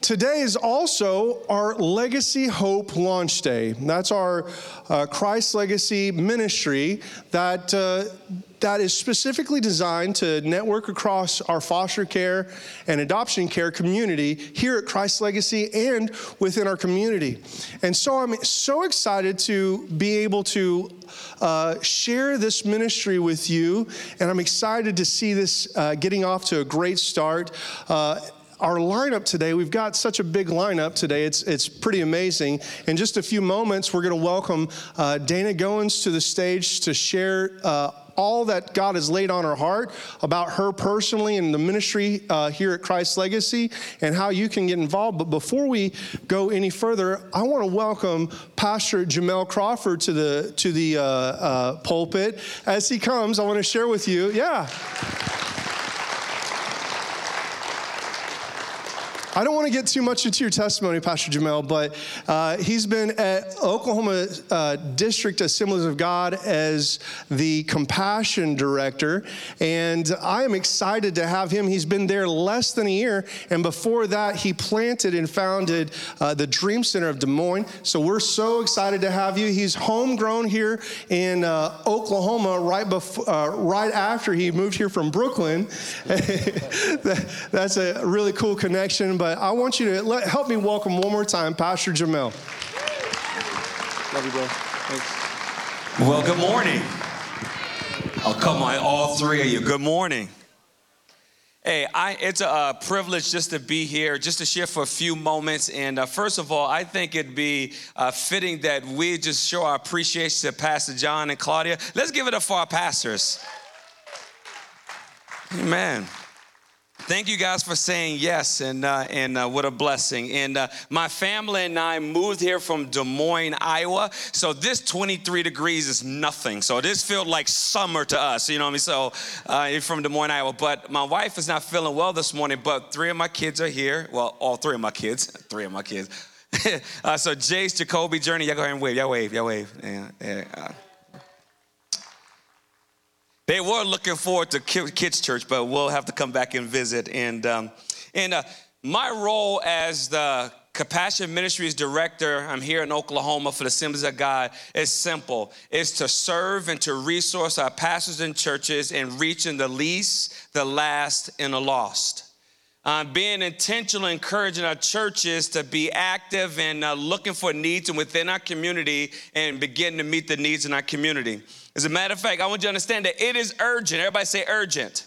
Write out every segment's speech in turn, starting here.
Today is also our Legacy Hope launch day. That's our uh, Christ Legacy ministry that, uh, that is specifically designed to network across our foster care and adoption care community here at Christ Legacy and within our community. And so I'm so excited to be able to uh, share this ministry with you, and I'm excited to see this uh, getting off to a great start. Our lineup today, we've got such a big lineup today. It's, it's pretty amazing. In just a few moments, we're going to welcome uh, Dana Goins to the stage to share uh, all that God has laid on her heart about her personally and the ministry uh, here at Christ Legacy and how you can get involved. But before we go any further, I want to welcome Pastor Jamel Crawford to the to the uh, uh, pulpit. As he comes, I want to share with you. Yeah. I don't want to get too much into your testimony, Pastor Jamel, but uh, he's been at Oklahoma uh, District Assemblies of God as the compassion director, and I am excited to have him. He's been there less than a year, and before that, he planted and founded uh, the Dream Center of Des Moines. So we're so excited to have you. He's homegrown here in uh, Oklahoma right before, uh, right after he moved here from Brooklyn. That's a really cool connection, but but I want you to let, help me welcome one more time Pastor Jamel. Love you, bro. Thanks. Well, good morning. Oh, come on, all three of you. Good morning. Hey, I, it's a, uh, privilege just to be here, just to share for a few moments. And uh, first of all, I think it'd be uh, fitting that we just show our appreciation to Pastor John and Claudia. Let's give it up for our pastors. Amen. Thank you guys for saying yes, and uh, and uh, what a blessing. And uh, my family and I moved here from Des Moines, Iowa. So this 23 degrees is nothing. So this felt like summer to us. You know what I mean? So uh, from Des Moines, Iowa. But my wife is not feeling well this morning. But three of my kids are here. Well, all three of my kids. Three of my kids. uh, so Jace, Jacoby, Journey, y'all go ahead and wave. Y'all wave. Y'all wave. Yeah, yeah. They were looking forward to kids' church, but we'll have to come back and visit. And um, and uh, my role as the Compassion Ministries director, I'm here in Oklahoma for the Assemblies of God, is simple. It's to serve and to resource our pastors and churches in reaching the least, the last, and the lost. Uh, being intentional, encouraging our churches to be active and uh, looking for needs within our community and begin to meet the needs in our community. As a matter of fact, I want you to understand that it is urgent. Everybody say urgent.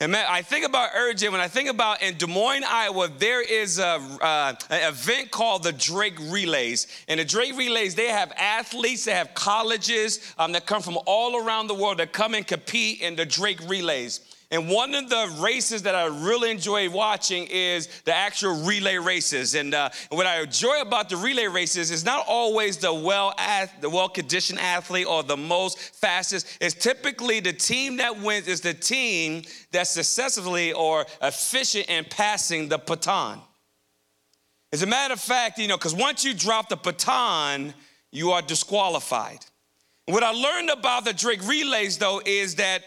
And man, I think about urgent when I think about in Des Moines, Iowa, there is a, uh, an event called the Drake Relays. And the Drake Relays, they have athletes, they have colleges um, that come from all around the world that come and compete in the Drake Relays. And one of the races that I really enjoy watching is the actual relay races. And, uh, what I enjoy about the relay races is not always the well the well conditioned athlete or the most fastest. It's typically the team that wins is the team that's successfully or efficient in passing the baton. As a matter of fact, you know, because once you drop the baton, you are disqualified. What I learned about the Drake relays, though, is that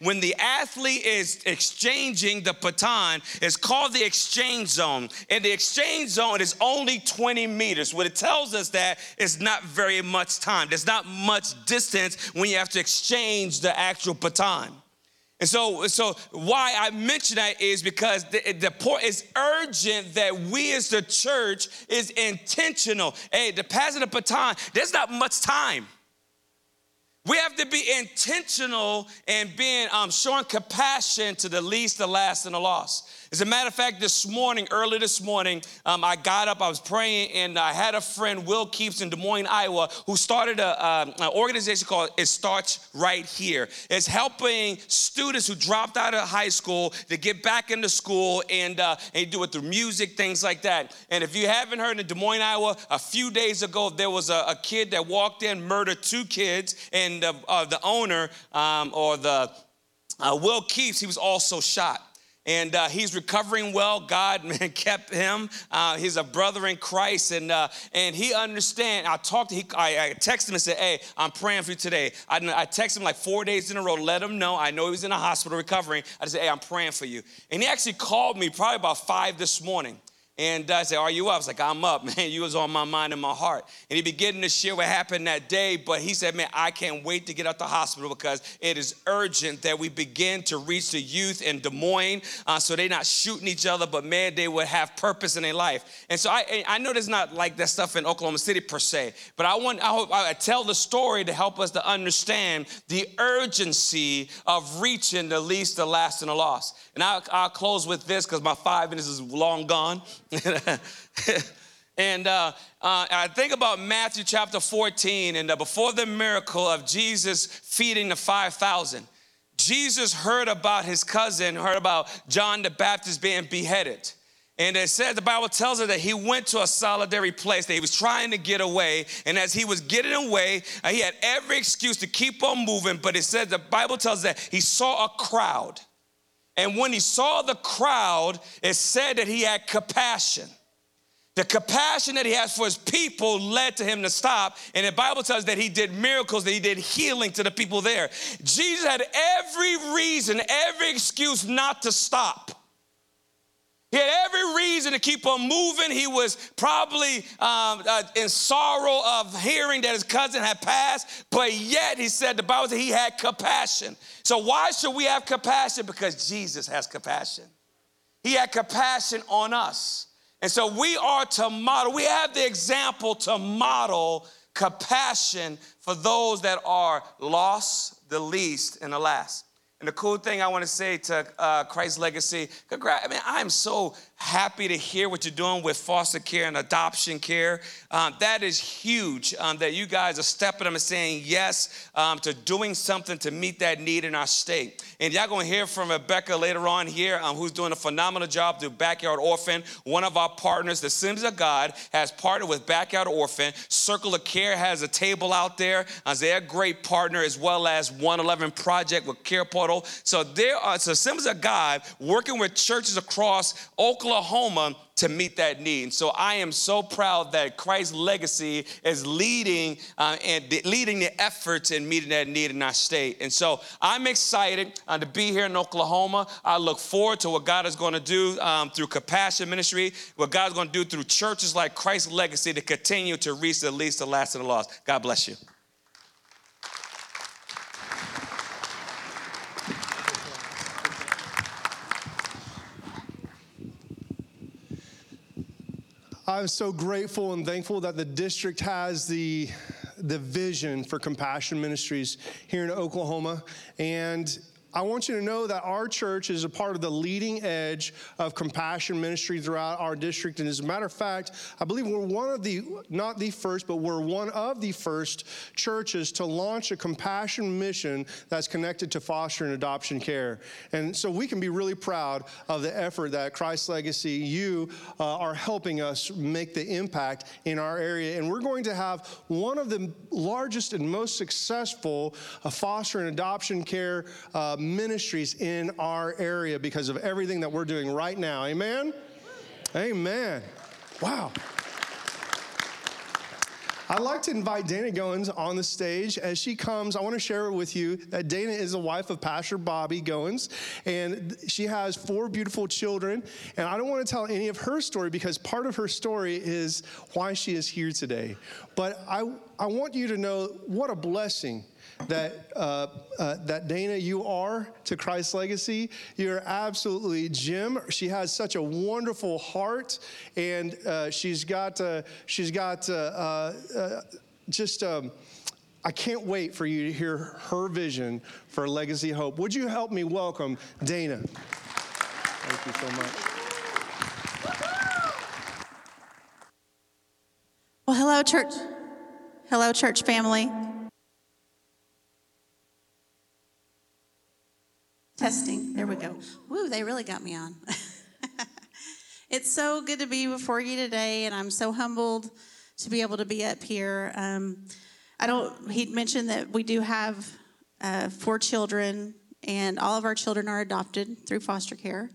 when the athlete is exchanging the baton, it's called the exchange zone. And the exchange zone, is only 20 meters. What it tells us that it's not very much time. There's not much distance when you have to exchange the actual baton. And so, so why I mention that is because the, the point is urgent that we as the church is intentional. Hey, the passing of the baton, there's not much time. We have to be intentional in being um, showing compassion to the least, the last, and the lost. As a matter of fact, this morning, early this morning, um, I got up, I was praying, and I had a friend, Will Keeps in Des Moines, Iowa, who started a, um, an organization called It Starts Right Here. It's helping students who dropped out of high school to get back into school and, uh, and do it through music, things like that. And if you haven't heard in Des Moines, Iowa, a few days ago, there was a, a kid that walked in, murdered two kids, and the, uh, the owner um, or the uh, Will Keeps, he was also shot and uh, he's recovering well. God man, kept him. Uh, he's a brother in Christ, and uh, and he understand. I talked he, I, I texted him and said, "Hey, I'm praying for you today." I, I texted him like four days in a row, let him know. I know he was in a hospital recovering. I said, "Hey, I'm praying for you," and he actually called me probably about five this morning. And I said, Are you up? I was like, I'm up, man. You was on my mind and my heart. And he began to share what happened that day. But he said, Man, I can't wait to get out the hospital because it is urgent that we begin to reach the youth in Des Moines uh, so they're not shooting each other, but man, they would have purpose in their life. And so I, I know there's not like that stuff in Oklahoma City per se, but I want I hope I tell the story to help us to understand the urgency of reaching the least, the last, and the lost. And I'll, I'll close with this because my five minutes is long gone. and uh, uh, I think about Matthew chapter 14, and uh, before the miracle of Jesus feeding the 5,000, Jesus heard about his cousin, heard about John the Baptist being beheaded. And it says, the Bible tells us that he went to a solitary place, that he was trying to get away. And as he was getting away, uh, he had every excuse to keep on moving. But it says, the Bible tells us that he saw a crowd. And when he saw the crowd, it said that he had compassion. The compassion that he has for his people led to him to stop. And the Bible tells that he did miracles, that he did healing to the people there. Jesus had every reason, every excuse not to stop. He had every reason to keep on moving. He was probably um, uh, in sorrow of hearing that his cousin had passed, but yet he said, the Bible said he had compassion. So, why should we have compassion? Because Jesus has compassion. He had compassion on us. And so, we are to model, we have the example to model compassion for those that are lost, the least, and the last. And the cool thing I want to say to uh, Christ Legacy, congrats. I mean, I'm so happy to hear what you're doing with foster care and adoption care. Um, that is huge um, that you guys are stepping up and saying yes um, to doing something to meet that need in our state. And y'all gonna hear from Rebecca later on here, um, who's doing a phenomenal job through Backyard Orphan. One of our partners, the Assemblies of God, has partnered with Backyard Orphan. Circle of Care has a table out there. Uh, they're a great partner, as well as 111 Project with Care So there are so Assemblies of God working with churches across Oklahoma to meet that need. And so I am so proud that Christ's legacy is leading uh, and leading the efforts in meeting that need in our state. And so I'm excited uh, to be here in Oklahoma. I look forward to what God is going to do um, through Compassion Ministry, what God is going to do through churches like Christ's legacy to continue to reach the least, the last, and the lost. God bless you. I'm so grateful and thankful that the district has the the vision for compassion ministries here in Oklahoma and I want you to know that our church is a part of the leading edge of compassion ministry throughout our district. And as a matter of fact, I believe we're one of the, not the first, but we're one of the first churches to launch a compassion mission that's connected to foster and adoption care. And so we can be really proud of the effort that Christ Legacy, you uh, are helping us make the impact in our area. And we're going to have one of the largest and most successful uh, foster and adoption care. Uh, ministries in our area because of everything that we're doing right now. Amen? Amen. Wow. I'd like to invite Dana Goins on the stage. As she comes, I want to share with you that Dana is the wife of Pastor Bobby Goins, and she has four beautiful children. And I don't want to tell any of her story because part of her story is why she is here today. But I, I want you to know what a blessing that, uh, uh, that Dana, you are to Christ's legacy. You're absolutely Jim. She has such a wonderful heart, and uh, she's got, uh, she's got uh, uh, just. Um, I can't wait for you to hear her vision for Legacy Hope. Would you help me welcome Dana? Thank you so much. Well, hello, church. Hello, church family. Testing. There we go. Woo, they really got me on. it's so good to be before you today, and I'm so humbled to be able to be up here. Um, I don't, he mentioned that we do have uh, four children, and all of our children are adopted through foster care.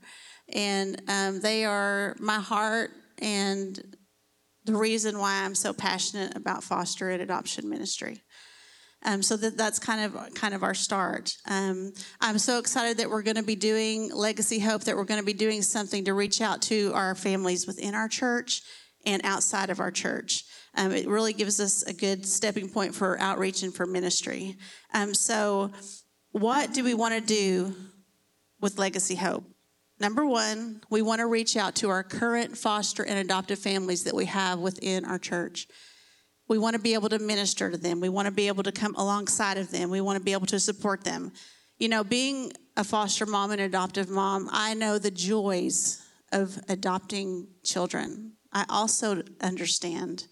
And um, they are my heart and the reason why I'm so passionate about foster and adoption ministry. Um, so that, that's kind of kind of our start. Um, I'm so excited that we're going to be doing Legacy Hope, that we're going to be doing something to reach out to our families within our church and outside of our church. Um, it really gives us a good stepping point for outreach and for ministry. Um, so, what do we want to do with Legacy Hope? Number one, we want to reach out to our current foster and adoptive families that we have within our church. We want to be able to minister to them. We want to be able to come alongside of them. We want to be able to support them. You know, being a foster mom and adoptive mom, I know the joys of adopting children. I also understand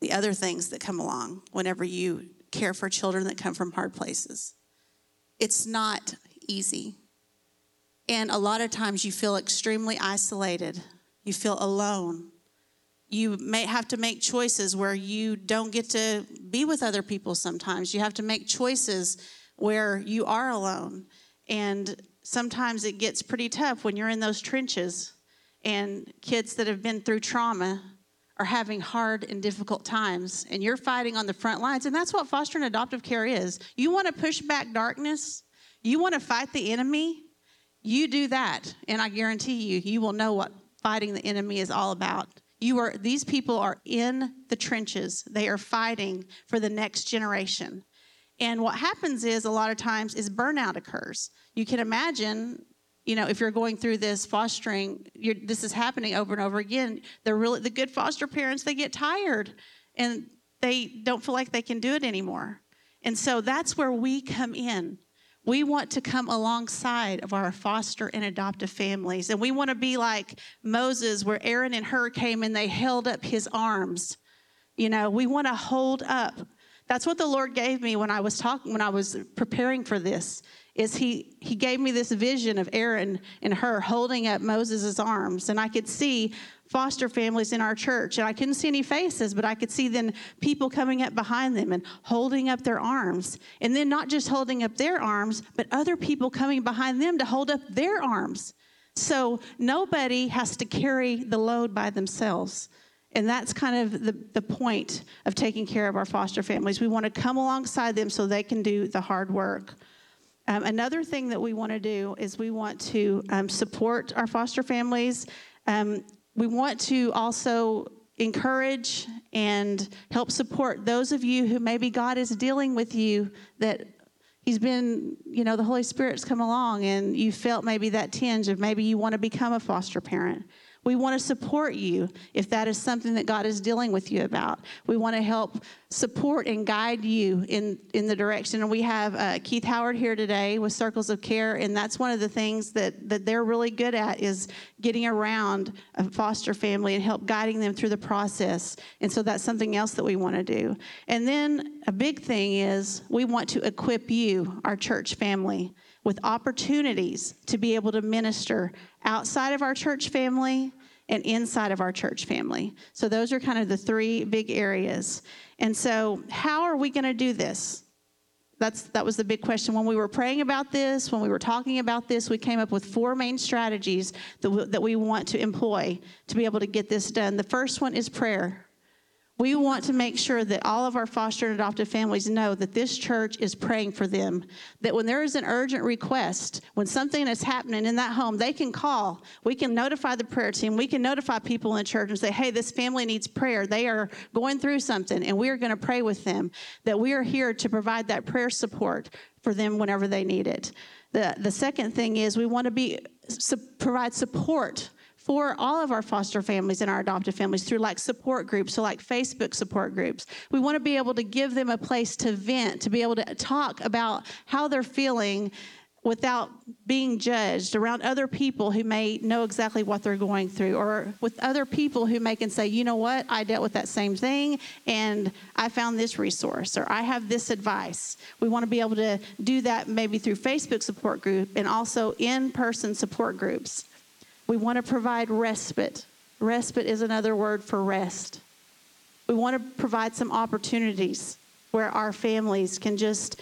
the other things that come along whenever you care for children that come from hard places. It's not easy. And a lot of times you feel extremely isolated. You feel alone. You may have to make choices where you don't get to be with other people sometimes. You have to make choices where you are alone. And sometimes it gets pretty tough when you're in those trenches and kids that have been through trauma are having hard and difficult times and you're fighting on the front lines. And that's what foster and adoptive care is. You want to push back darkness, you want to fight the enemy you do that, and I guarantee you, you will know what fighting the enemy is all about. You are these people are in the trenches. They are fighting for the next generation. And what happens is a lot of times is burnout occurs. You can imagine, you know, if you're going through this fostering, this is happening over and over again. They're really the good foster parents. They get tired, and they don't feel like they can do it anymore. And so that's where we come in. We want to come alongside of our foster and adoptive families. And we want to be like Moses, where Aaron and Hur came and they held up his arms. You know, we want to hold up. That's what the Lord gave me when I was talking, when I was preparing for this is he he gave me this vision of Aaron and Hur holding up Moses' arms and I could see foster families in our church and I couldn't see any faces but I could see then people coming up behind them and holding up their arms and then not just holding up their arms but other people coming behind them to hold up their arms so nobody has to carry the load by themselves and that's kind of the, the point of taking care of our foster families. We want to come alongside them so they can do the hard work. Um, another thing that we want to do is we want to um, support our foster families. Um, we want to also encourage and help support those of you who maybe God is dealing with you that He's been, you know, the Holy Spirit's come along and you felt maybe that tinge of maybe you want to become a foster parent. We want to support you if that is something that God is dealing with you about. We want to help support and guide you in, in the direction. And we have uh, Keith Howard here today with Circles of Care, and that's one of the things that, that they're really good at is getting around a foster family and help guiding them through the process. And so that's something else that we want to do. And then a big thing is we want to equip you, our church family, with opportunities to be able to minister outside of our church family and inside of our church family. So, those are kind of the three big areas. And so, how are we going to do this? That's, that was the big question. When we were praying about this, when we were talking about this, we came up with four main strategies that, w- that we want to employ to be able to get this done. The first one is prayer. We want to make sure that all of our foster and adoptive families know that this church is praying for them. That when there is an urgent request, when something is happening in that home, they can call. We can notify the prayer team. We can notify people in church and say, hey, this family needs prayer. They are going through something, and we are going to pray with them. That we are here to provide that prayer support for them whenever they need it. The, the second thing is we want to be provide support for all of our foster families and our adoptive families through like support groups, so like Facebook support groups. We want to be able to give them a place to vent, to be able to talk about how they're feeling without being judged around other people who may know exactly what they're going through or with other people who may can say you know what? I dealt with that same thing and i found this resource or i have this advice. We want to be able to do that maybe through facebook support group and also in-person support groups we want to provide respite. Respite is another word for rest. We want to provide some opportunities where our families can just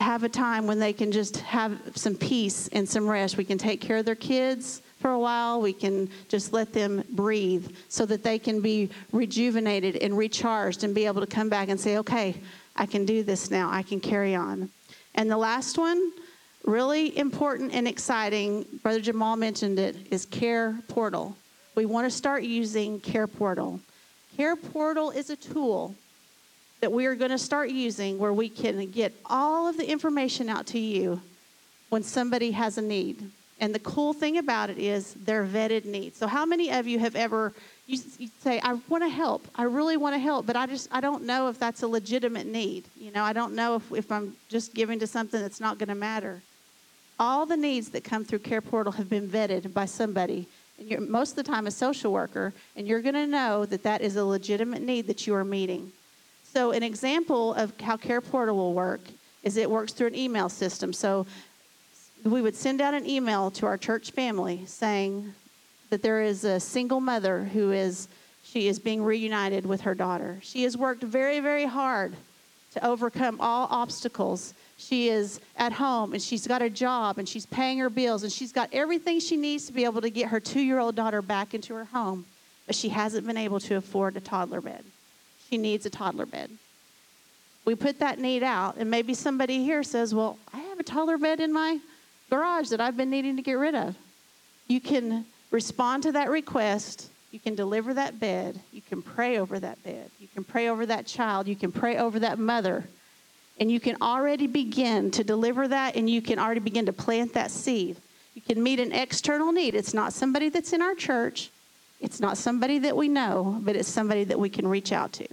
have a time when they can just have some peace and some rest. We can take care of their kids for a while. We can just let them breathe so that they can be rejuvenated and recharged and be able to come back and say, okay, I can do this now. I can carry on. And the last one, really important and exciting, Brother Jamal mentioned it, is Care Portal. We want to start using Care Portal. Care Portal is a tool that we are going to start using where we can get all of the information out to you when somebody has a need. And the cool thing about it is they're vetted needs. So how many of you have ever you, you say, I want to help. I really want to help, but I just I don't know if that's a legitimate need. You know, I don't know if, if I'm just giving to something that's not going to matter. All the needs that come through Care Portal have been vetted by somebody. And most of the time a social worker, and you're going to know that that is a legitimate need that you are meeting. So, an example of how Care Portal will work is it works through an email system. So, we would send out an email to our church family saying that there is a single mother who is she is being reunited with her daughter. She has worked very, very hard to overcome all obstacles. She is at home and she's got a job and she's paying her bills and she's got everything she needs to be able to get her two year old daughter back into her home, but she hasn't been able to afford a toddler bed. She needs a toddler bed. We put that need out, and maybe somebody here says, Well, I have a toddler bed in my garage that I've been needing to get rid of. You can respond to that request. You can deliver that bed. You can pray over that bed. You can pray over that child. You can pray over that mother. And you can already begin to deliver that, and you can already begin to plant that seed. You can meet an external need. It's not somebody that's in our church, it's not somebody that we know, but it's somebody that we can reach out to.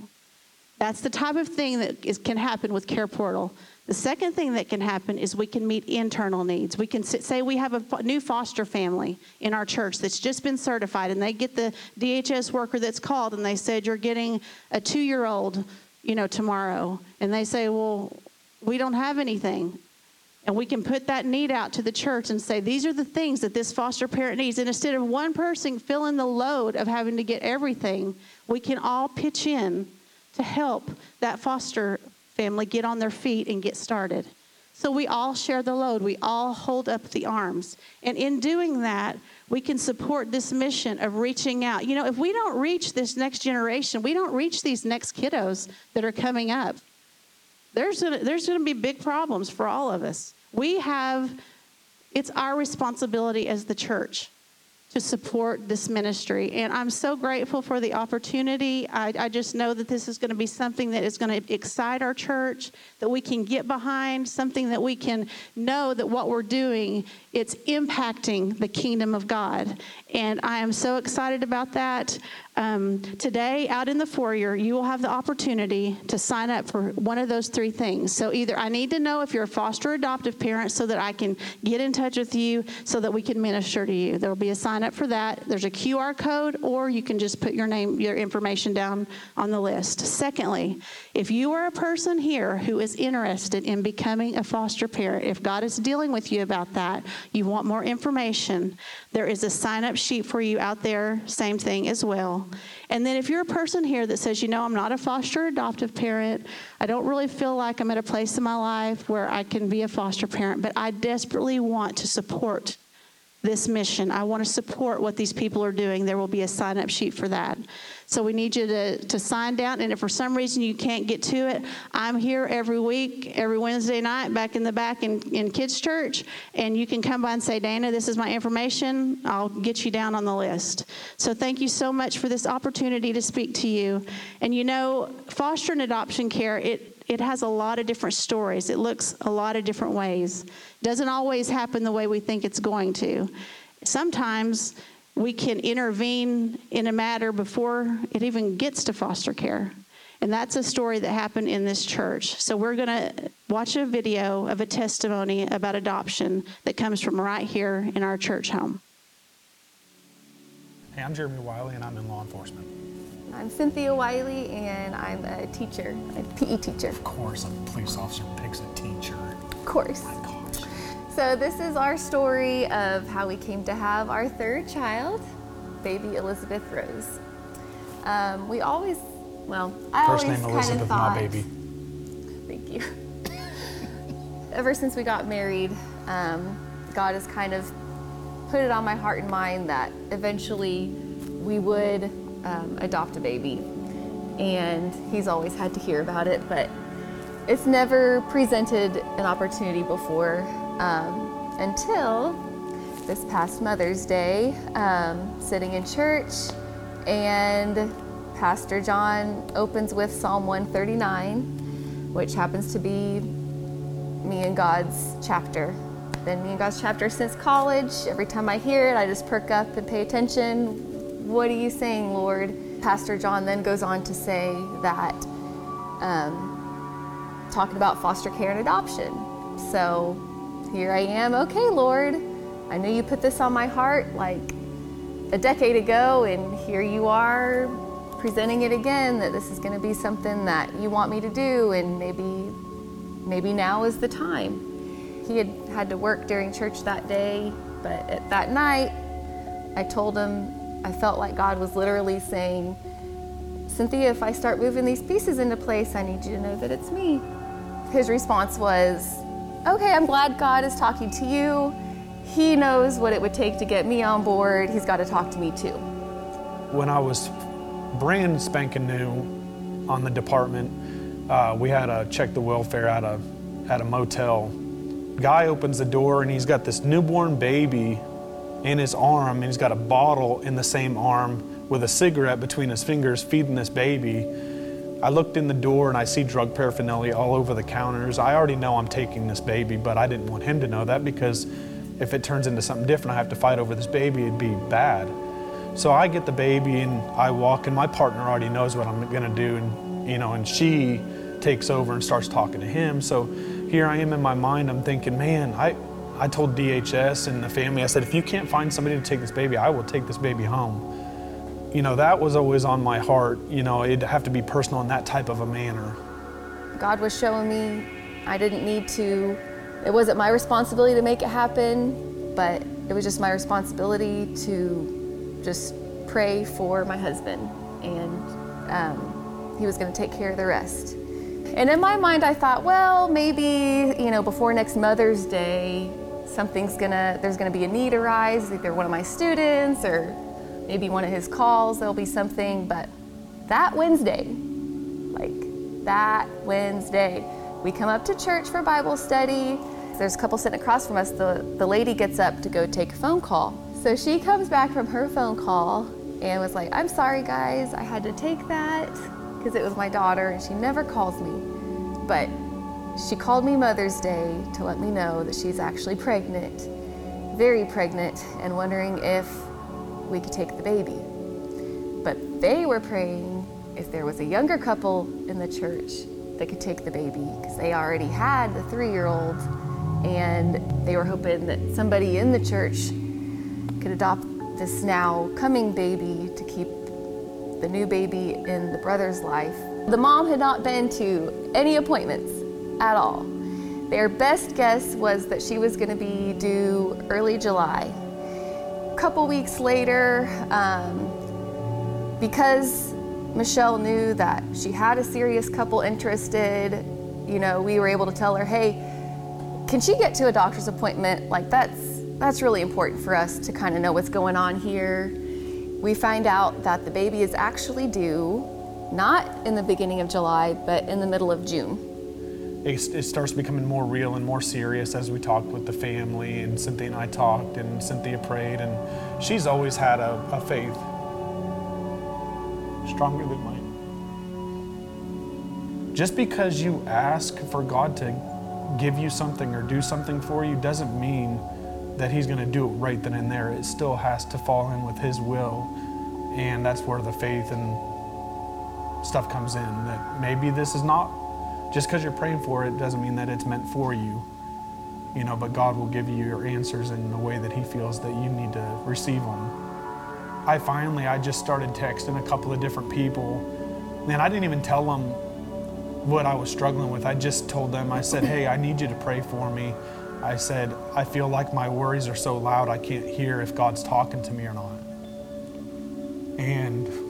That's the type of thing that is, can happen with Care Portal. The second thing that can happen is we can meet internal needs. We can say we have a new foster family in our church that's just been certified, and they get the DHS worker that's called, and they said you're getting a two-year-old, you know, tomorrow, and they say, well, we don't have anything. And we can put that need out to the church and say, these are the things that this foster parent needs. And instead of one person feeling the load of having to get everything, we can all pitch in to help that foster family get on their feet and get started. So we all share the load. We all hold up the arms. And in doing that, we can support this mission of reaching out. You know, if we don't reach this next generation, we don't reach these next kiddos that are coming up, there's gonna, there's going to be big problems for all of us. We have, it's our responsibility as the church to support this ministry. And I'm so grateful for the opportunity. I, I just know that this is going to be something that is going to excite our church, that we can get behind, something that we can know that what we're doing, it's impacting the kingdom of God. And I am so excited about that. Um, today, out in the foyer, you will have the opportunity to sign up for one of those three things. So, either I need to know if you're a foster adoptive parent so that I can get in touch with you so that we can minister to you. There will be a sign up for that. There's a QR code, or you can just put your name, your information down on the list. Secondly, if you are a person here who is interested in becoming a foster parent, if God is dealing with you about that, you want more information, there is a sign up sheet for you out there, same thing as well. And then if you're a person here that says, you know, I'm not a foster adoptive parent, I don't really feel like I'm at a place in my life where I can be a foster parent, but I desperately want to support this mission. I want to support what these people are doing. There will be a sign up sheet for that. So we need you to, to sign down. And if for some reason you can't get to it, I'm here every week, every Wednesday night, back in the back in, in Kids Church. And you can come by and say, Dana, this is my information. I'll get you down on the list. So thank you so much for this opportunity to speak to you. And you know, foster and adoption care, it it has a lot of different stories. It looks a lot of different ways. Doesn't always happen the way we think it's going to. Sometimes we can intervene in a matter before it even gets to foster care. And that's a story that happened in this church. So we're going to watch a video of a testimony about adoption that comes from right here in our church home. Hey, I'm Jeremy Wiley, and I'm in law enforcement. I'm Cynthia Wiley, and I'm a teacher, a PE teacher. Of course, a police officer picks a teacher. Of course. My gosh. So, this is our story of how we came to have our third child, baby Elizabeth Rose. Um, we always, well, I First always name kind Elizabeth, of thought. my baby. Thank you. Ever since we got married, um, God has kind of put it on my heart and mind that eventually we would um, adopt a baby. And He's always had to hear about it, but it's never presented an opportunity before um, until this past Mother's Day, um, sitting in church, and Pastor John opens with Psalm 139, which happens to be me and God's chapter. Been me and God's chapter since college. Every time I hear it, I just perk up and pay attention. What are you saying, Lord? Pastor John then goes on to say that, um, talking about foster care and adoption. So here I am. Okay, Lord, I know you put this on my heart like a decade ago, and here you are presenting it again that this is going to be something that you want me to do, and maybe, maybe now is the time. He had had to work during church that day, but at that night, I told him I felt like God was literally saying, Cynthia, if I start moving these pieces into place, I need you to know that it's me. His response was, Okay, I'm glad God is talking to you. He knows what it would take to get me on board. He's got to talk to me too. When I was brand spanking new on the department, uh, we had to check the welfare at a, at a motel. Guy opens the door and he's got this newborn baby in his arm, and he's got a bottle in the same arm with a cigarette between his fingers feeding this baby. I looked in the door and I see drug paraphernalia all over the counters. I already know I'm taking this baby, but I didn't want him to know that because if it turns into something different, I have to fight over this baby, it'd be bad. So I get the baby and I walk, and my partner already knows what I'm gonna do, and you know, and she takes over and starts talking to him. So here I am in my mind, I'm thinking, man, I, I told DHS and the family, I said, if you can't find somebody to take this baby, I will take this baby home. You know, that was always on my heart. You know, it'd have to be personal in that type of a manner. God was showing me I didn't need to, it wasn't my responsibility to make it happen, but it was just my responsibility to just pray for my husband. And um, he was going to take care of the rest. And in my mind, I thought, well, maybe, you know, before next Mother's Day, something's gonna, there's gonna be a need arise, either one of my students or maybe one of his calls, there'll be something. But that Wednesday, like that Wednesday, we come up to church for Bible study. There's a couple sitting across from us. The, the lady gets up to go take a phone call. So she comes back from her phone call and was like, I'm sorry, guys, I had to take that because it was my daughter and she never calls me. But she called me Mother's Day to let me know that she's actually pregnant, very pregnant, and wondering if we could take the baby. But they were praying if there was a younger couple in the church that could take the baby because they already had the three year old and they were hoping that somebody in the church could adopt this now coming baby to keep the new baby in the brother's life. The mom had not been to any appointments at all. Their best guess was that she was going to be due early July. A couple weeks later, um, because Michelle knew that she had a serious couple interested, you know, we were able to tell her, hey, can she get to a doctor's appointment? Like that's that's really important for us to kind of know what's going on here. We find out that the baby is actually due not in the beginning of July, but in the middle of June. It, it starts becoming more real and more serious as we talked with the family, and Cynthia and I talked, and Cynthia prayed, and she's always had a, a faith stronger than mine. Just because you ask for God to give you something or do something for you doesn't mean that He's going to do it right then and there. It still has to fall in with His will. And that's where the faith and stuff comes in. That maybe this is not, just because you're praying for it doesn't mean that it's meant for you. You know, but God will give you your answers in the way that He feels that you need to receive them. I finally, I just started texting a couple of different people. And I didn't even tell them what I was struggling with. I just told them, I said, hey, I need you to pray for me. I said, I feel like my worries are so loud I can't hear if God's talking to me or not. And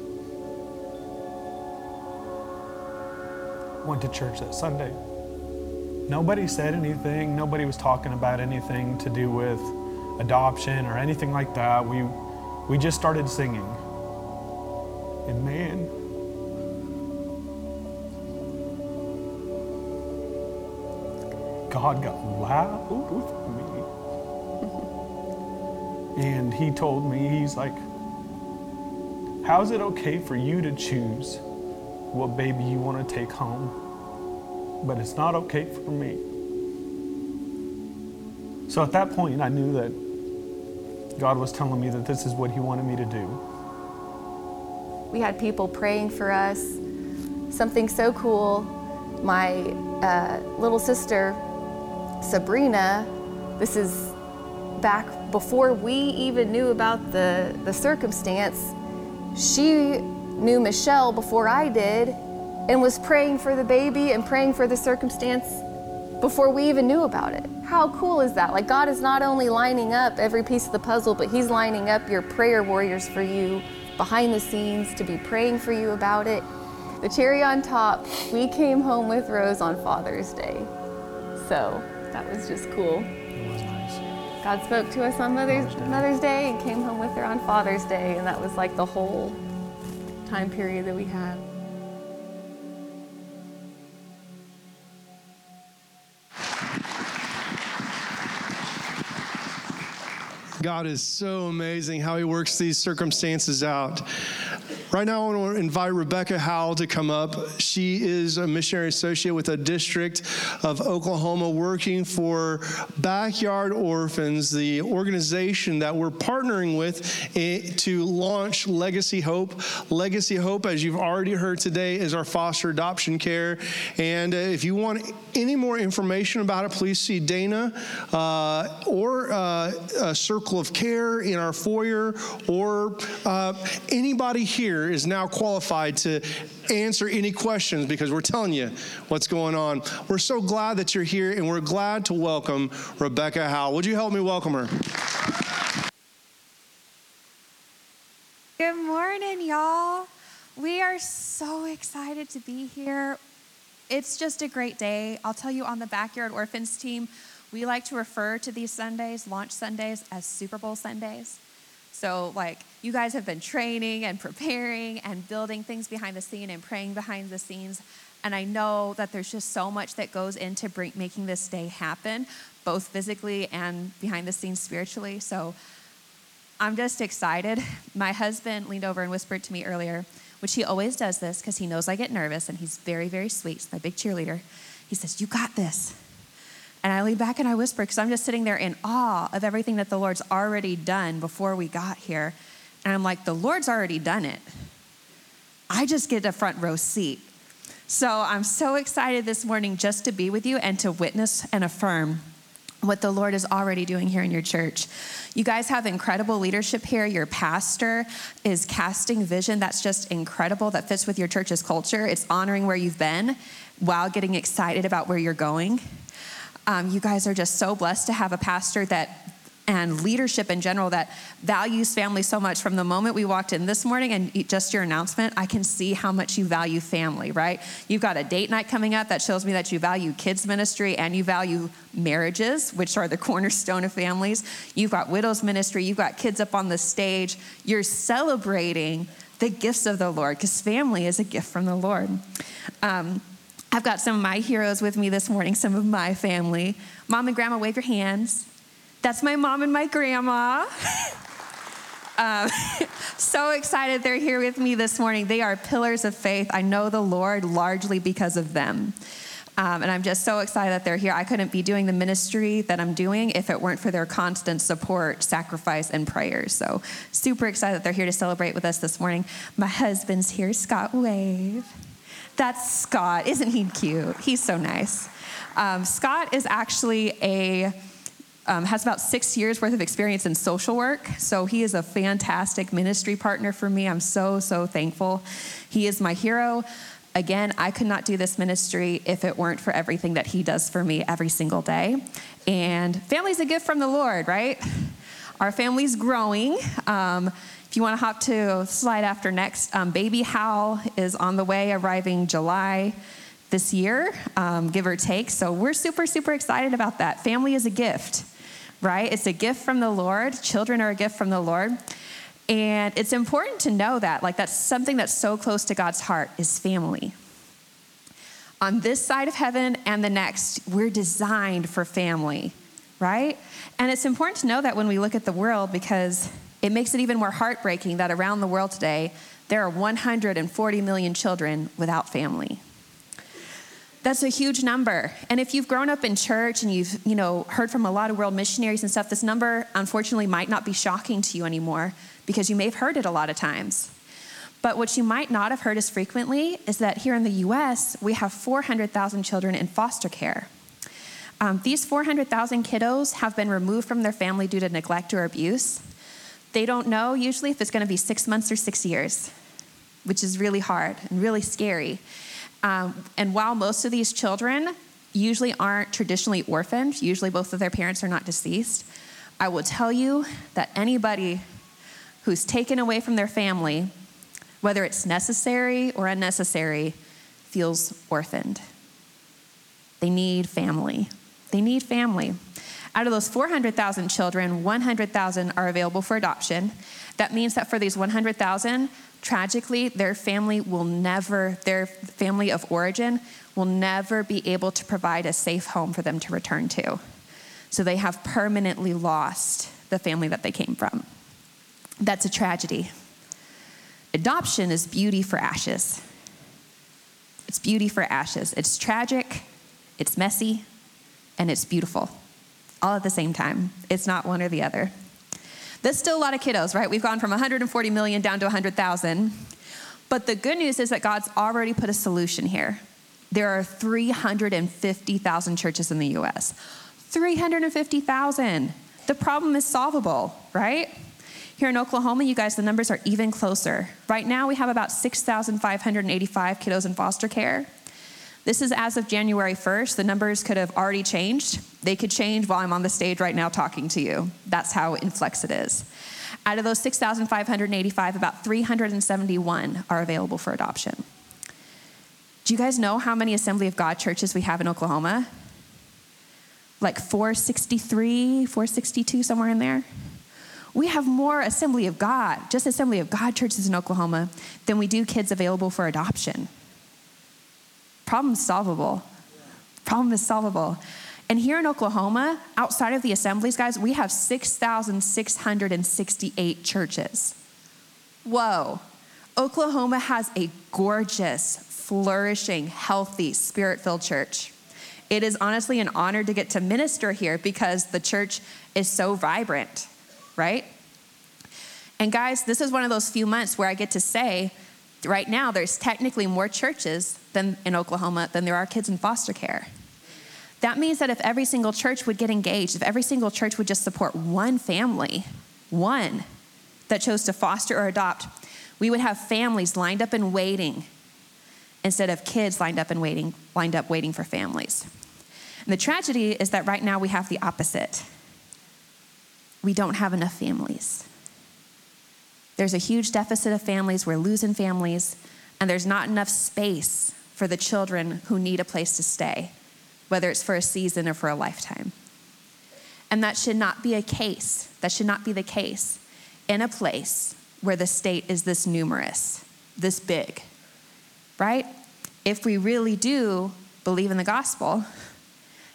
went to church that Sunday. Nobody said anything. Nobody was talking about anything to do with adoption or anything like that. We, we just started singing. And man, God got loud with me. And he told me, he's like, how is it okay for you to choose what baby you want to take home, but it's not okay for me? So at that point, I knew that God was telling me that this is what He wanted me to do. We had people praying for us. Something so cool. My uh, little sister, Sabrina, this is back before we even knew about the, the circumstance. She knew Michelle before I did and was praying for the baby and praying for the circumstance before we even knew about it. How cool is that? Like, God is not only lining up every piece of the puzzle, but He's lining up your prayer warriors for you behind the scenes to be praying for you about it. The cherry on top, we came home with Rose on Father's Day. So that was just cool. Was nice. God spoke to us on Mother's, Mother's Day and came home with her on Father's Day, and that was like the whole time period that we had. God is so amazing how He works these circumstances out. Right now, I want to invite Rebecca Howell to come up. She is a missionary associate with a district of Oklahoma working for Backyard Orphans, the organization that we're partnering with to launch Legacy Hope. Legacy Hope, as you've already heard today, is our foster adoption care. And uh, if you want any more information about it, please see Dana uh, or uh, a Circle of Care in our foyer, or uh, anybody here is now qualified to answer any questions because we're telling you what's going on. We're so glad that you're here, and we're glad to welcome Rebecca Howell. Would you help me welcome her? Good morning, y'all. We are so excited to be here. It's just a great day. I'll tell you on the Backyard Orphans team, we like to refer to these Sundays, launch Sundays, as Super Bowl Sundays. So, like, you guys have been training and preparing and building things behind the scene and praying behind the scenes. And I know that there's just so much that goes into bring, making this day happen, both physically and behind the scenes spiritually. So, I'm just excited. My husband leaned over and whispered to me earlier, which he always does this because he knows I get nervous and he's very, very sweet. He's my big cheerleader. He says, You got this. And I lean back and I whisper because I'm just sitting there in awe of everything that the Lord's already done before we got here. And I'm like, The Lord's already done it. I just get a front row seat. So I'm so excited this morning just to be with you and to witness and affirm what the Lord is already doing here in your church. You guys have incredible leadership here. Your pastor is casting vision that's just incredible, that fits with your church's culture. It's honoring where you've been while getting excited about where you're going. Um, you guys are just so blessed to have a pastor that and leadership in general that values family so much. From the moment we walked in this morning and just your announcement, I can see how much you value family, right? You've got a date night coming up that shows me that you value kids' ministry and you value marriages, which are the cornerstone of families. You've got widows' ministry, you've got kids up on the stage. You're celebrating the gifts of the Lord because family is a gift from the Lord. Um, I've got some of my heroes with me this morning, some of my family. Mom and grandma, wave your hands. That's my mom and my grandma. um, so excited they're here with me this morning. They are pillars of faith. I know the Lord largely because of them. Um, and I'm just so excited that they're here. I couldn't be doing the ministry that I'm doing if it weren't for their constant support, sacrifice, and prayers. So, super excited that they're here to celebrate with us this morning. My husband's here, Scott Wave. That's Scott. Isn't he cute? He's so nice. Um, Scott is actually a um, has about six years worth of experience in social work. So he is a fantastic ministry partner for me. I'm so, so thankful. He is my hero. Again, I could not do this ministry if it weren't for everything that he does for me every single day. And family's a gift from the Lord, right? Our family's growing. Um, if you want to hop to slide after next, um, baby Hal is on the way, arriving July this year, um, give or take. So we're super, super excited about that. Family is a gift right? It's a gift from the Lord. Children are a gift from the Lord. And it's important to know that, like, that's something that's so close to God's heart is family. On this side of heaven and the next, we're designed for family, right? And it's important to know that when we look at the world because it makes it even more heartbreaking that around the world today, there are 140 million children without family. That's a huge number. And if you've grown up in church and you've, you know, heard from a lot of world missionaries and stuff, this number unfortunately might not be shocking to you anymore because you may have heard it a lot of times. But what you might not have heard as frequently is that here in the US, we have 400,000 children in foster care. Um, these 400,000 kiddos have been removed from their family due to neglect or abuse. They don't know usually if it's going to be six months or six years, which is really hard and really scary. Um, and while most of these children usually aren't traditionally orphaned, usually both of their parents are not deceased, I will tell you that anybody who's taken away from their family, whether it's necessary or unnecessary, feels orphaned. They need family. They need family. Out of those 400,000 children, 100,000 are available for adoption. That means that for these 100,000, tragically, their family will never, their family of origin will never be able to provide a safe home for them to return to. So they have permanently lost the family that they came from. That's a tragedy. Adoption is beauty for ashes. It's beauty for ashes. It's tragic, it's messy, and it's beautiful all at the same time. It's not one or the other. There's still a lot of kiddos, right? We've gone from 140 million down to 100,000. But the good news is that God's already put a solution here. There are 350,000 churches in the US. 350,000. The problem is solvable, right? Here in Oklahoma, you guys, the numbers are even closer. Right now, we have about 6,585 kiddos in foster care. This is as of January 1st. The numbers could have already changed. They could change while I'm on the stage right now talking to you. That's how in flux it is. Out of those 6,585, about 371 are available for adoption. Do you guys know how many Assembly of God churches we have in Oklahoma? Like 463, 462, somewhere in there? We have more Assembly of God, just Assembly of God churches in Oklahoma, than we do kids available for adoption. Problem solvable. Problem is solvable. And here in Oklahoma, outside of the assemblies, guys, we have 6,668 churches. Whoa. Oklahoma has a gorgeous, flourishing, healthy, spirit filled church. It is honestly an honor to get to minister here because the church is so vibrant, right? And guys, this is one of those few months where I get to say, right now, there's technically more churches than in Oklahoma than there are kids in foster care. That means that if every single church would get engaged, if every single church would just support one family, one that chose to foster or adopt, we would have families lined up and waiting instead of kids lined up and waiting, lined up waiting for families. And the tragedy is that right now we have the opposite. We don't have enough families. There's a huge deficit of families, we're losing families, and there's not enough space for the children who need a place to stay, whether it's for a season or for a lifetime. And that should not be a case. That should not be the case in a place where the state is this numerous, this big, right? If we really do believe in the gospel,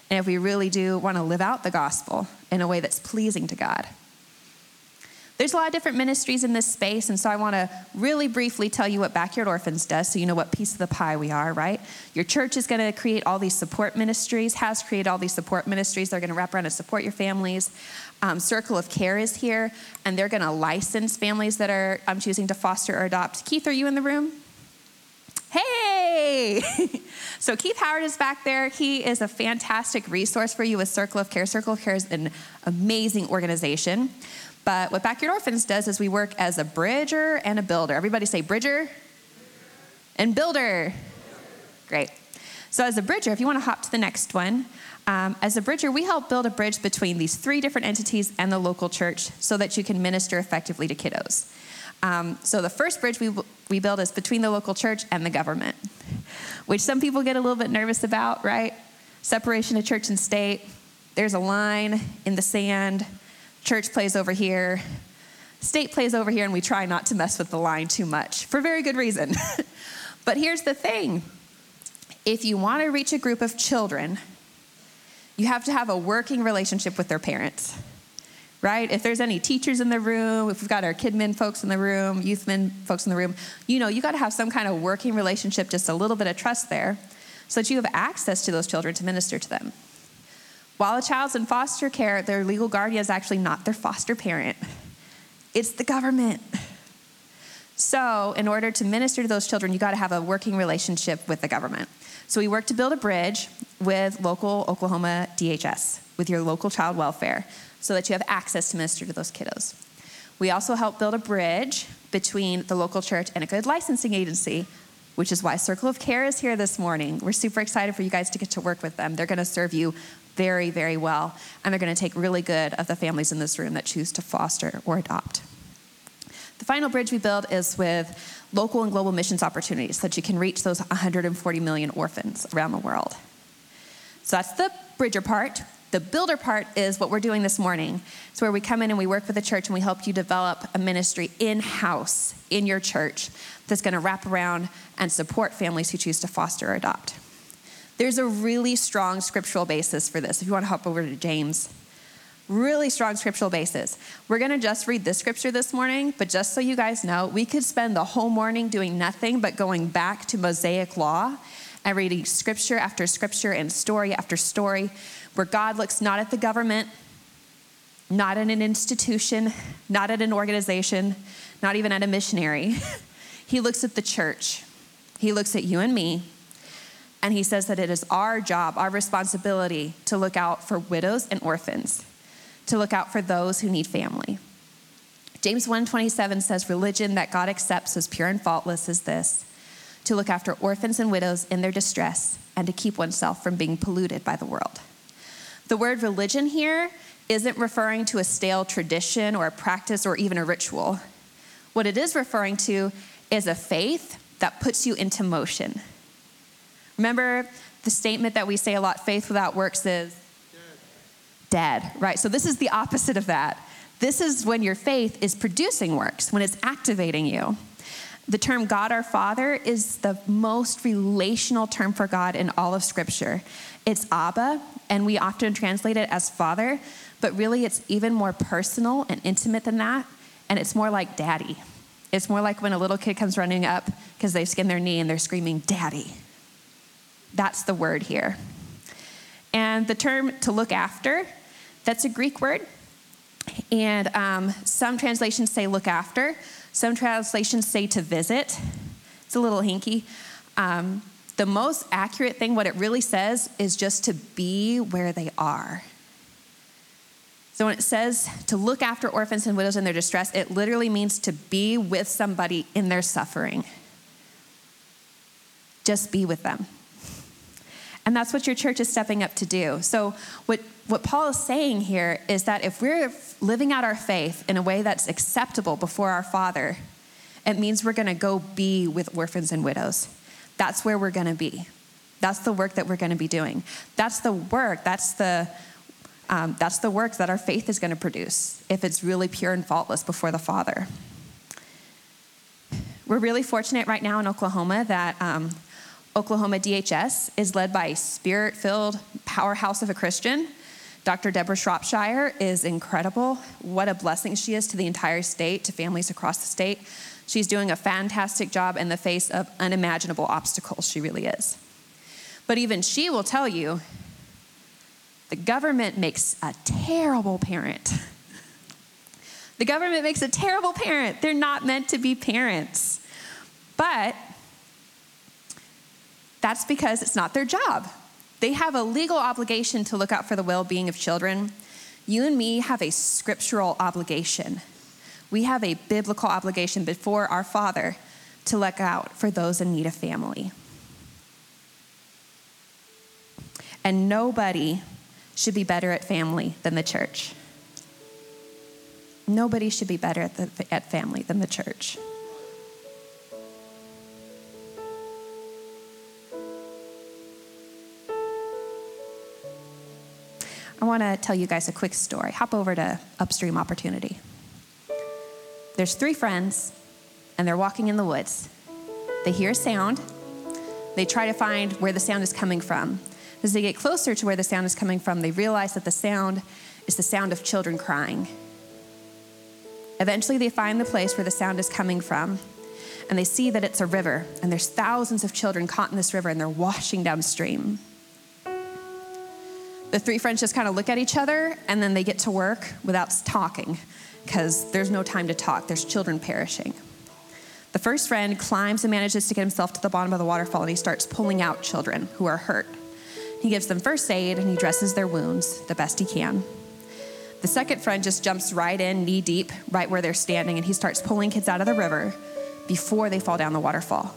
and if we really do want to live out the gospel in a way that's pleasing to God. There's a lot of different ministries in this space, and so I want to really briefly tell you what Backyard Orphans does so you know what piece of the pie we are, right? Your church is going to create all these support ministries, has created all these support ministries. They're going to wrap around and support your families. Um, Circle of Care is here, and they're going to license families that are um, choosing to foster or adopt. Keith, are you in the room? Hey! so Keith Howard is back there. He is a fantastic resource for you with Circle of Care. Circle of Care is an amazing organization. But what Backyard Orphans does is we work as a bridger and a builder. Everybody say bridger and builder. Great. So, as a bridger, if you want to hop to the next one, um, as a bridger, we help build a bridge between these three different entities and the local church so that you can minister effectively to kiddos. Um, so, the first bridge we, we build is between the local church and the government, which some people get a little bit nervous about, right? Separation of church and state. There's a line in the sand Church plays over here, state plays over here, and we try not to mess with the line too much for very good reason. but here's the thing if you want to reach a group of children, you have to have a working relationship with their parents, right? If there's any teachers in the room, if we've got our kidmin folks in the room, youthmin folks in the room, you know, you got to have some kind of working relationship, just a little bit of trust there, so that you have access to those children to minister to them. While a child's in foster care, their legal guardian is actually not their foster parent, it's the government. So, in order to minister to those children, you got to have a working relationship with the government. So, we work to build a bridge with local Oklahoma DHS, with your local child welfare, so that you have access to minister to those kiddos. We also help build a bridge between the local church and a good licensing agency, which is why Circle of Care is here this morning. We're super excited for you guys to get to work with them. They're going to serve you very, very well, and they're going to take really good of the families in this room that choose to foster or adopt. The final bridge we build is with local and global missions opportunities so that you can reach those 140 million orphans around the world. So that's the bridger part. The builder part is what we're doing this morning. It's where we come in and we work with the church and we help you develop a ministry in house in your church that's going to wrap around and support families who choose to foster or adopt. There's a really strong scriptural basis for this. If you want to hop over to James really strong scriptural basis. We're going to just read this scripture this morning, but just so you guys know, we could spend the whole morning doing nothing but going back to Mosaic law and reading scripture after scripture and story after story, where God looks not at the government, not at an institution, not at an organization, not even at a missionary. he looks at the church. He looks at you and me, and he says that it is our job, our responsibility to look out for widows and orphans to look out for those who need family. James 1:27 says religion that God accepts as pure and faultless is this: to look after orphans and widows in their distress and to keep oneself from being polluted by the world. The word religion here isn't referring to a stale tradition or a practice or even a ritual. What it is referring to is a faith that puts you into motion. Remember the statement that we say a lot faith without works is dead, right? So this is the opposite of that. This is when your faith is producing works, when it's activating you. The term God our Father is the most relational term for God in all of Scripture. It's Abba, and we often translate it as Father, but really it's even more personal and intimate than that, and it's more like Daddy. It's more like when a little kid comes running up because they skin their knee and they're screaming, Daddy. That's the word here. And the term to look after that's a Greek word. And um, some translations say look after, some translations say to visit. It's a little hinky. Um, the most accurate thing, what it really says, is just to be where they are. So when it says to look after orphans and widows in their distress, it literally means to be with somebody in their suffering. Just be with them. And that's what your church is stepping up to do. So, what, what Paul is saying here is that if we're living out our faith in a way that's acceptable before our Father, it means we're going to go be with orphans and widows. That's where we're going to be. That's the work that we're going to be doing. That's the work, that's the, um, that's the work that our faith is going to produce if it's really pure and faultless before the Father. We're really fortunate right now in Oklahoma that um, Oklahoma DHS is led by a spirit filled powerhouse of a Christian. Dr. Deborah Shropshire is incredible. What a blessing she is to the entire state, to families across the state. She's doing a fantastic job in the face of unimaginable obstacles. She really is. But even she will tell you the government makes a terrible parent. The government makes a terrible parent. They're not meant to be parents. But that's because it's not their job. They have a legal obligation to look out for the well being of children. You and me have a scriptural obligation. We have a biblical obligation before our Father to look out for those in need of family. And nobody should be better at family than the church. Nobody should be better at, the, at family than the church. Want to tell you guys a quick story. Hop over to Upstream Opportunity. There's three friends, and they're walking in the woods. They hear a sound. They try to find where the sound is coming from. As they get closer to where the sound is coming from, they realize that the sound is the sound of children crying. Eventually, they find the place where the sound is coming from, and they see that it's a river, and there's thousands of children caught in this river, and they're washing downstream. The three friends just kind of look at each other, and then they get to work without talking, because there's no time to talk. There's children perishing. The first friend climbs and manages to get himself to the bottom of the waterfall, and he starts pulling out children who are hurt. He gives them first aid, and he dresses their wounds the best he can. The second friend just jumps right in, knee deep, right where they're standing, and he starts pulling kids out of the river before they fall down the waterfall.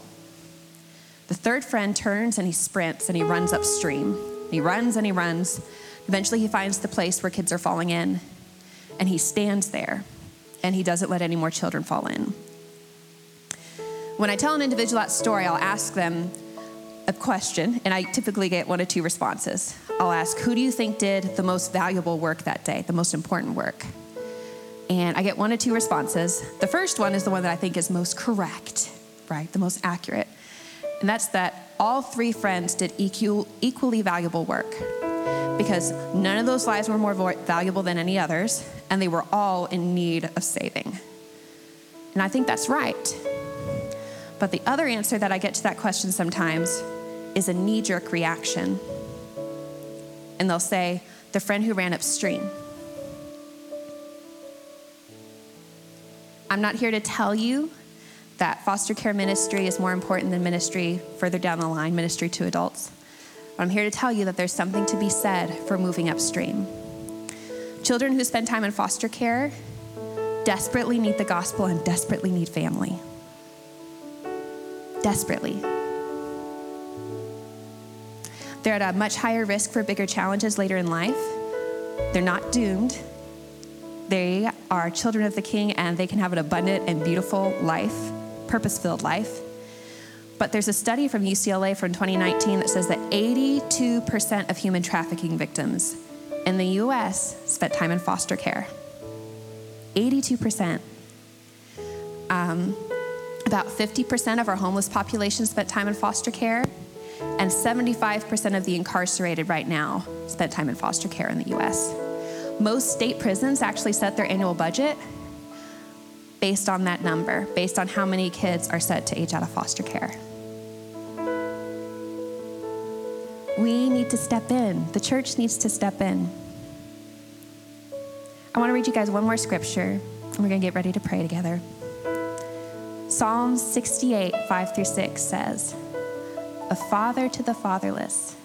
The third friend turns and he sprints and he runs upstream. He runs and he runs. Eventually, he finds the place where kids are falling in, and he stands there and he doesn't let any more children fall in. When I tell an individual that story, I'll ask them a question, and I typically get one or two responses. I'll ask, Who do you think did the most valuable work that day, the most important work? And I get one or two responses. The first one is the one that I think is most correct, right? The most accurate. And that's that all three friends did equal, equally valuable work because none of those lives were more valuable than any others, and they were all in need of saving. And I think that's right. But the other answer that I get to that question sometimes is a knee jerk reaction. And they'll say, the friend who ran upstream. I'm not here to tell you that foster care ministry is more important than ministry further down the line, ministry to adults. But I'm here to tell you that there's something to be said for moving upstream. Children who spend time in foster care desperately need the gospel and desperately need family. Desperately. They're at a much higher risk for bigger challenges later in life. They're not doomed. They are children of the King and they can have an abundant and beautiful life, purpose filled life. But there's a study from UCLA from 2019 that says that 82% of human trafficking victims in the US spent time in foster care. 82%. Um, about 50% of our homeless population spent time in foster care, and 75% of the incarcerated right now spent time in foster care in the US. Most state prisons actually set their annual budget based on that number, based on how many kids are set to age out of foster care. We need to step in. The church needs to step in. I want to read you guys one more scripture, and we're going to get ready to pray together. Psalm 68, 5 through 6 says, A father to the fatherless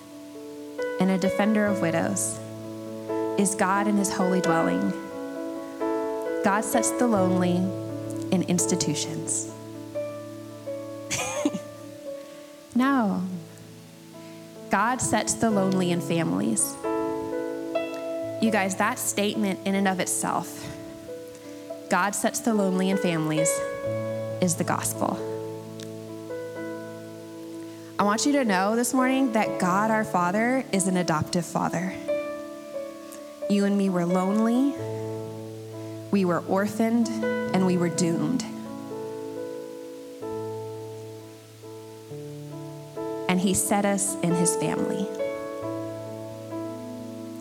and a defender of widows is God in his holy dwelling. God sets the lonely in institutions. no. God sets the lonely in families. You guys, that statement in and of itself, God sets the lonely in families, is the gospel. I want you to know this morning that God our Father is an adoptive Father. You and me were lonely, we were orphaned, and we were doomed. And He set us in His family.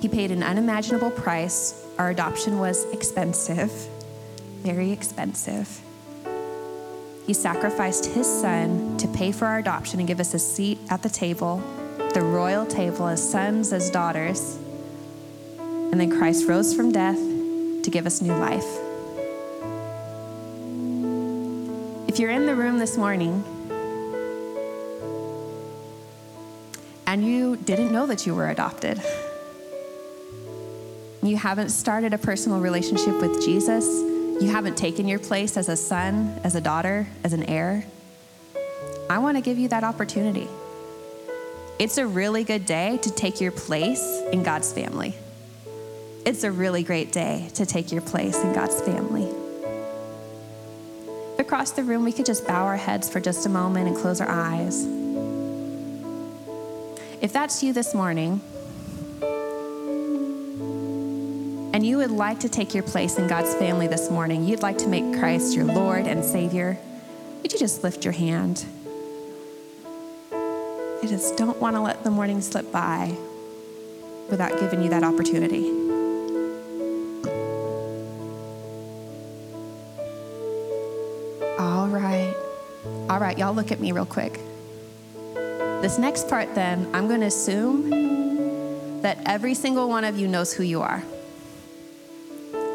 He paid an unimaginable price. Our adoption was expensive, very expensive. He sacrificed his son to pay for our adoption and give us a seat at the table, the royal table, as sons, as daughters. And then Christ rose from death to give us new life. If you're in the room this morning and you didn't know that you were adopted, you haven't started a personal relationship with Jesus, you haven't taken your place as a son, as a daughter, as an heir, I want to give you that opportunity. It's a really good day to take your place in God's family. It's a really great day to take your place in God's family. Across the room, we could just bow our heads for just a moment and close our eyes. If that's you this morning, and you would like to take your place in God's family this morning, you'd like to make Christ your Lord and Savior, would you just lift your hand? I just don't want to let the morning slip by without giving you that opportunity. All right, y'all look at me real quick. This next part, then, I'm going to assume that every single one of you knows who you are.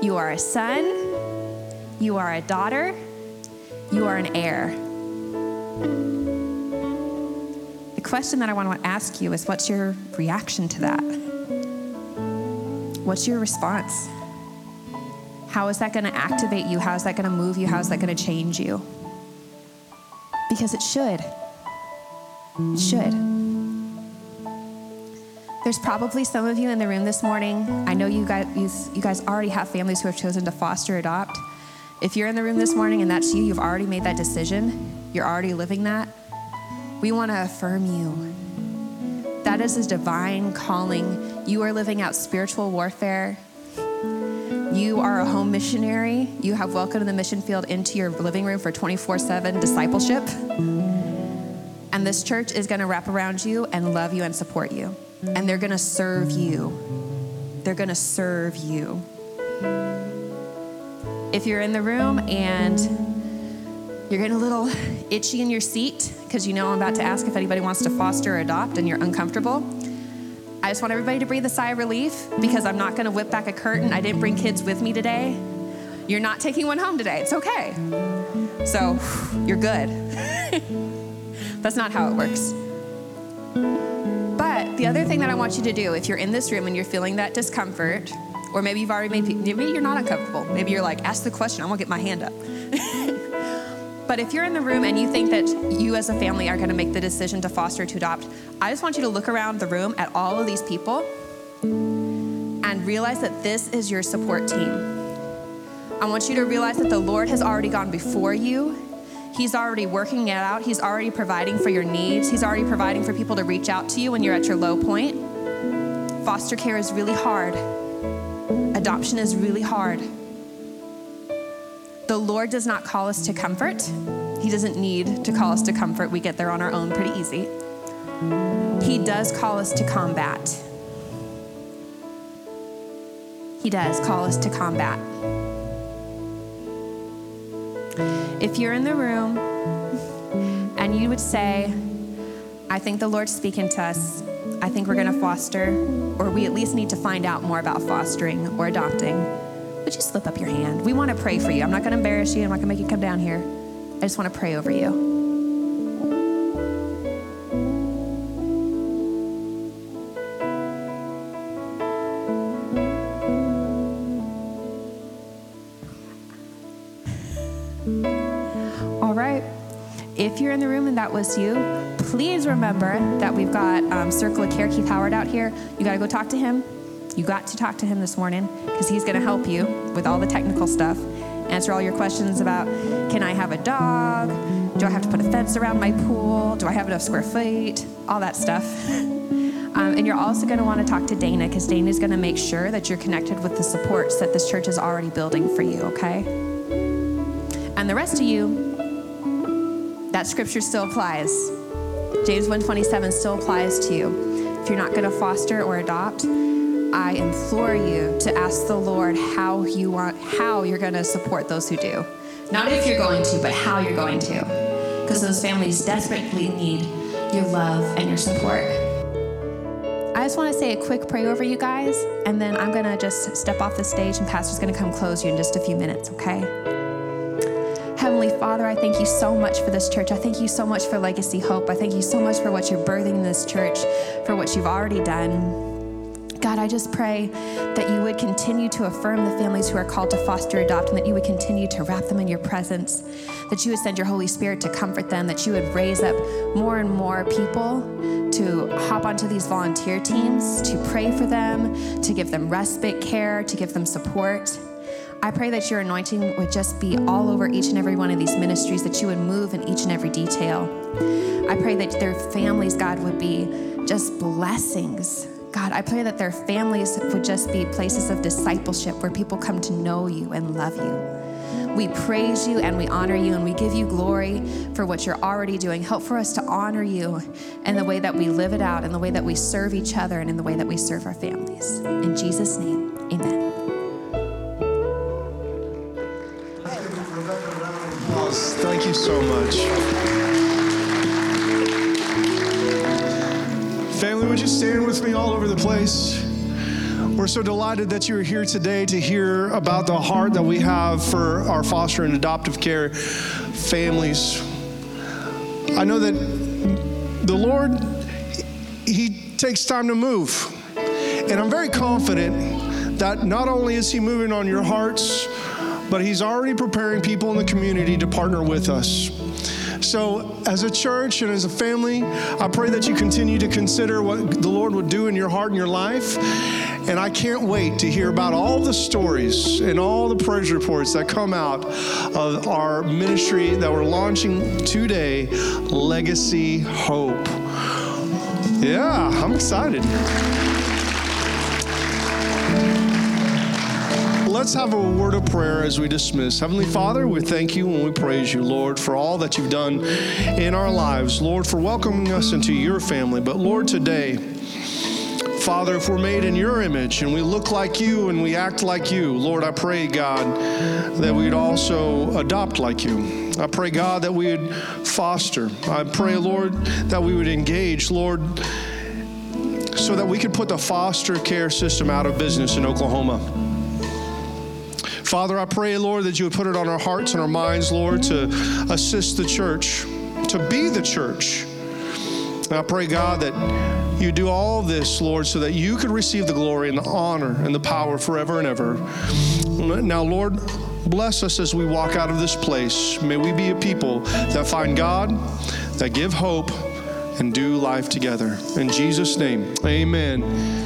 You are a son, you are a daughter, you are an heir. The question that I want to ask you is what's your reaction to that? What's your response? How is that going to activate you? How is that going to move you? How is that going to change you? Because it should. It should. There's probably some of you in the room this morning. I know you guys, you guys already have families who have chosen to foster adopt. If you're in the room this morning and that's you, you've already made that decision, you're already living that. We want to affirm you. That is a divine calling. You are living out spiritual warfare. You are a home missionary. You have welcomed the mission field into your living room for 24 7 discipleship. And this church is going to wrap around you and love you and support you. And they're going to serve you. They're going to serve you. If you're in the room and you're getting a little itchy in your seat because you know I'm about to ask if anybody wants to foster or adopt and you're uncomfortable, I just want everybody to breathe a sigh of relief because I'm not going to whip back a curtain. I didn't bring kids with me today. You're not taking one home today. It's okay. So you're good. That's not how it works. But the other thing that I want you to do, if you're in this room and you're feeling that discomfort, or maybe you've already made, maybe you're not uncomfortable. Maybe you're like, ask the question, I'm gonna get my hand up. but if you're in the room and you think that you as a family are gonna make the decision to foster, to adopt, I just want you to look around the room at all of these people and realize that this is your support team. I want you to realize that the Lord has already gone before you He's already working it out. He's already providing for your needs. He's already providing for people to reach out to you when you're at your low point. Foster care is really hard, adoption is really hard. The Lord does not call us to comfort. He doesn't need to call us to comfort. We get there on our own pretty easy. He does call us to combat. He does call us to combat. If you're in the room and you would say, I think the Lord's speaking to us, I think we're going to foster, or we at least need to find out more about fostering or adopting, would you slip up your hand? We want to pray for you. I'm not going to embarrass you, I'm not going to make you come down here. I just want to pray over you. All right. If you're in the room and that was you, please remember that we've got um, Circle of Care Keith Howard out here. You got to go talk to him. You got to talk to him this morning because he's going to help you with all the technical stuff, answer all your questions about can I have a dog? Do I have to put a fence around my pool? Do I have enough square feet? All that stuff. Um, and you're also going to want to talk to Dana because Dana is going to make sure that you're connected with the supports that this church is already building for you, okay? And the rest of you, that scripture still applies. James 1:27 still applies to you. If you're not going to foster or adopt, I implore you to ask the Lord how you want how you're going to support those who do. Not if you're going to, but how you're going to. Because those families desperately need your love and your support. I just want to say a quick prayer over you guys, and then I'm going to just step off the stage, and Pastor's going to come close you in just a few minutes, okay? Heavenly Father, I thank you so much for this church. I thank you so much for Legacy Hope. I thank you so much for what you're birthing in this church, for what you've already done. God, I just pray that you would continue to affirm the families who are called to foster adopt and that you would continue to wrap them in your presence, that you would send your Holy Spirit to comfort them, that you would raise up more and more people to hop onto these volunteer teams, to pray for them, to give them respite care, to give them support. I pray that your anointing would just be all over each and every one of these ministries, that you would move in each and every detail. I pray that their families, God, would be just blessings. God, I pray that their families would just be places of discipleship where people come to know you and love you. We praise you and we honor you and we give you glory for what you're already doing. Help for us to honor you in the way that we live it out, in the way that we serve each other, and in the way that we serve our families. In Jesus' name, amen. Thank you so much. Family, would you stand with me all over the place? We're so delighted that you are here today to hear about the heart that we have for our foster and adoptive care families. I know that the Lord, He takes time to move. And I'm very confident that not only is He moving on your hearts, but He's already preparing people in the community to partner with us. So, as a church and as a family, I pray that you continue to consider what the Lord would do in your heart and your life. And I can't wait to hear about all the stories and all the praise reports that come out of our ministry that we're launching today Legacy Hope. Yeah, I'm excited. Let's have a word of prayer as we dismiss. Heavenly Father, we thank you and we praise you, Lord, for all that you've done in our lives. Lord, for welcoming us into your family. But Lord, today, Father, if we're made in your image and we look like you and we act like you, Lord, I pray, God, that we'd also adopt like you. I pray, God, that we would foster. I pray, Lord, that we would engage, Lord, so that we could put the foster care system out of business in Oklahoma. Father, I pray, Lord, that you would put it on our hearts and our minds, Lord, to assist the church, to be the church. And I pray, God, that you do all this, Lord, so that you could receive the glory and the honor and the power forever and ever. Now, Lord, bless us as we walk out of this place. May we be a people that find God, that give hope, and do life together. In Jesus' name, amen.